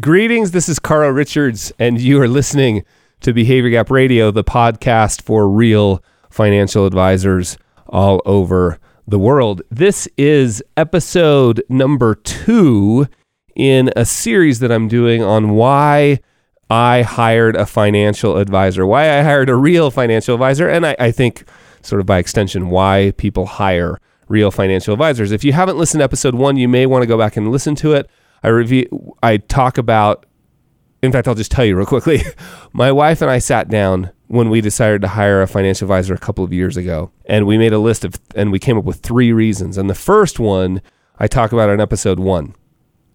Greetings. This is Carl Richards, and you are listening to Behavior Gap Radio, the podcast for real financial advisors all over the world. This is episode number two in a series that I'm doing on why I hired a financial advisor, why I hired a real financial advisor, and I, I think, sort of by extension, why people hire real financial advisors. If you haven't listened to episode one, you may want to go back and listen to it. I review, I talk about, in fact, I'll just tell you real quickly. My wife and I sat down when we decided to hire a financial advisor a couple of years ago, and we made a list of, and we came up with three reasons. And the first one I talk about in episode one.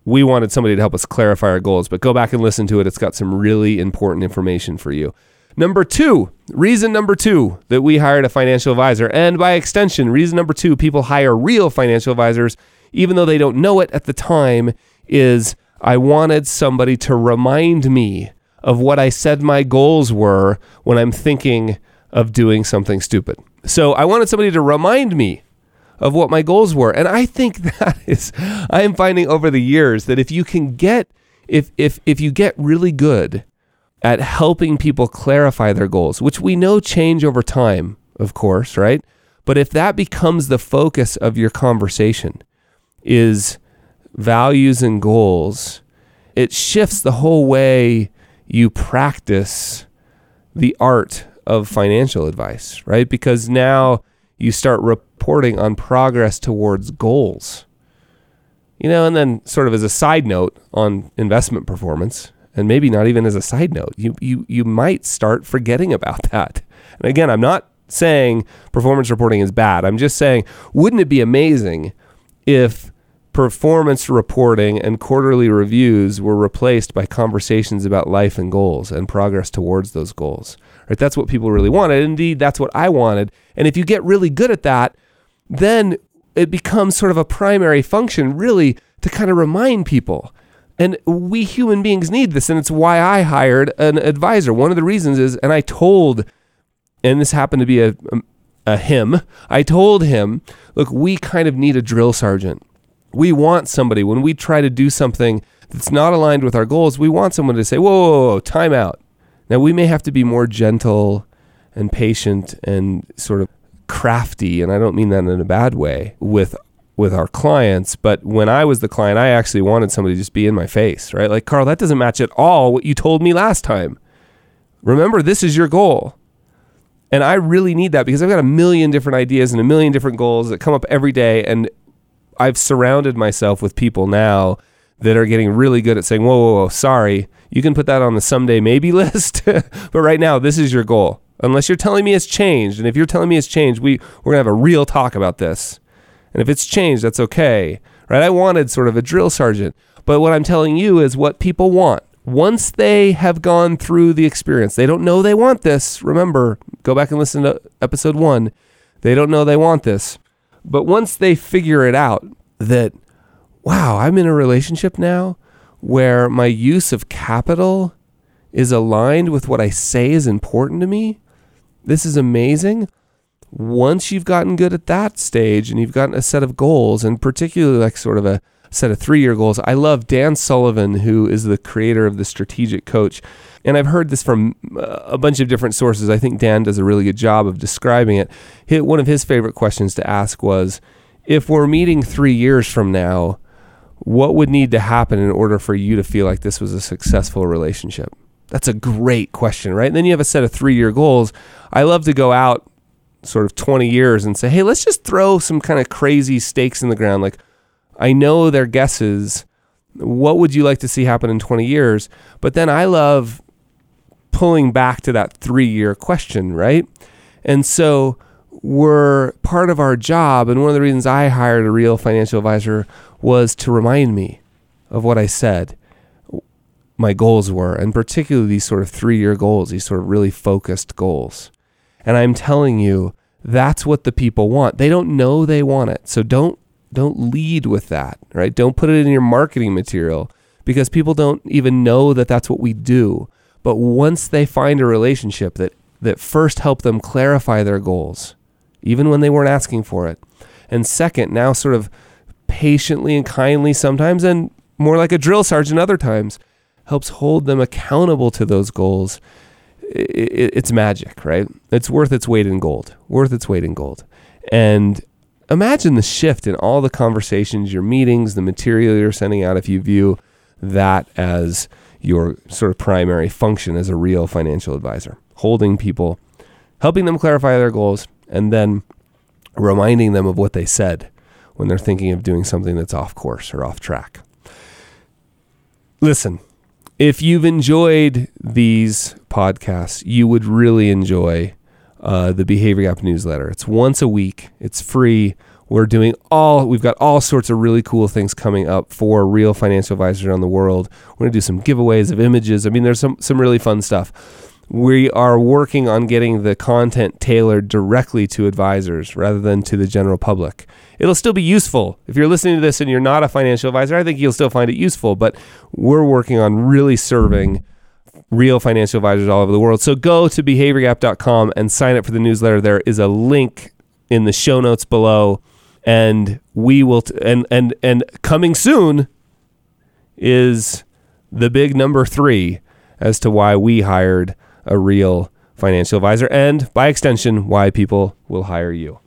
We wanted somebody to help us clarify our goals, but go back and listen to it. It's got some really important information for you. Number two, reason number two that we hired a financial advisor, and by extension, reason number two, people hire real financial advisors, even though they don't know it at the time, is I wanted somebody to remind me of what I said my goals were when I'm thinking of doing something stupid. So I wanted somebody to remind me of what my goals were. And I think that is I am finding over the years that if you can get if if if you get really good at helping people clarify their goals, which we know change over time, of course, right? But if that becomes the focus of your conversation is values and goals, it shifts the whole way you practice the art of financial advice, right? Because now you start reporting on progress towards goals. You know, and then sort of as a side note on investment performance, and maybe not even as a side note, you you you might start forgetting about that. And again, I'm not saying performance reporting is bad. I'm just saying, wouldn't it be amazing if performance reporting and quarterly reviews were replaced by conversations about life and goals and progress towards those goals. Right? That's what people really wanted. Indeed, that's what I wanted. And if you get really good at that, then it becomes sort of a primary function, really, to kind of remind people. And we human beings need this. And it's why I hired an advisor. One of the reasons is, and I told, and this happened to be a, a him, I told him, look, we kind of need a drill sergeant we want somebody when we try to do something that's not aligned with our goals, we want someone to say, whoa, whoa, whoa, time out. Now, we may have to be more gentle and patient and sort of crafty, and I don't mean that in a bad way, with with our clients, but when I was the client, I actually wanted somebody to just be in my face, right? Like, Carl, that doesn't match at all what you told me last time. Remember, this is your goal. And I really need that because I've got a million different ideas and a million different goals that come up every day. And I've surrounded myself with people now that are getting really good at saying, whoa, whoa, whoa, sorry, you can put that on the someday maybe list. but right now, this is your goal. Unless you're telling me it's changed. And if you're telling me it's changed, we, we're going to have a real talk about this. And if it's changed, that's okay. Right? I wanted sort of a drill sergeant. But what I'm telling you is what people want. Once they have gone through the experience, they don't know they want this. Remember, go back and listen to episode one. They don't know they want this. But once they figure it out that, wow, I'm in a relationship now where my use of capital is aligned with what I say is important to me, this is amazing. Once you've gotten good at that stage and you've gotten a set of goals, and particularly like sort of a set of three year goals, I love Dan Sullivan, who is the creator of the Strategic Coach and I've heard this from uh, a bunch of different sources. I think Dan does a really good job of describing it. One of his favorite questions to ask was if we're meeting three years from now, what would need to happen in order for you to feel like this was a successful relationship? That's a great question, right? And then you have a set of three year goals. I love to go out sort of 20 years and say, hey, let's just throw some kind of crazy stakes in the ground. Like, I know their guesses. What would you like to see happen in 20 years? But then I love pulling back to that three year question, right? And so we're part of our job. And one of the reasons I hired a real financial advisor was to remind me of what I said my goals were, and particularly these sort of three year goals, these sort of really focused goals. And I'm telling you, that's what the people want. They don't know they want it. So don't don't lead with that, right? Don't put it in your marketing material because people don't even know that that's what we do. But once they find a relationship that, that first helped them clarify their goals, even when they weren't asking for it, and second, now sort of patiently and kindly sometimes, and more like a drill sergeant other times, helps hold them accountable to those goals, it's magic, right? It's worth its weight in gold, worth its weight in gold. And imagine the shift in all the conversations, your meetings, the material you're sending out if you view that as your sort of primary function as a real financial advisor, holding people, helping them clarify their goals, and then reminding them of what they said when they're thinking of doing something that's off course or off track. Listen, if you've enjoyed these podcasts, you would really enjoy uh, the Behavior Gap newsletter. It's once a week, it's free. We're doing all, we've got all sorts of really cool things coming up for real financial advisors around the world. We're to do some giveaways of images. I mean, there's some, some really fun stuff. We are working on getting the content tailored directly to advisors rather than to the general public. It'll still be useful. If you're listening to this and you're not a financial advisor, I think you'll still find it useful, but we're working on really serving real financial advisors all over the world. So go to behaviorgap.com and sign up for the newsletter. There is a link in the show notes below and we will t- and and and coming soon is the big number 3 as to why we hired a real financial advisor and by extension why people will hire you.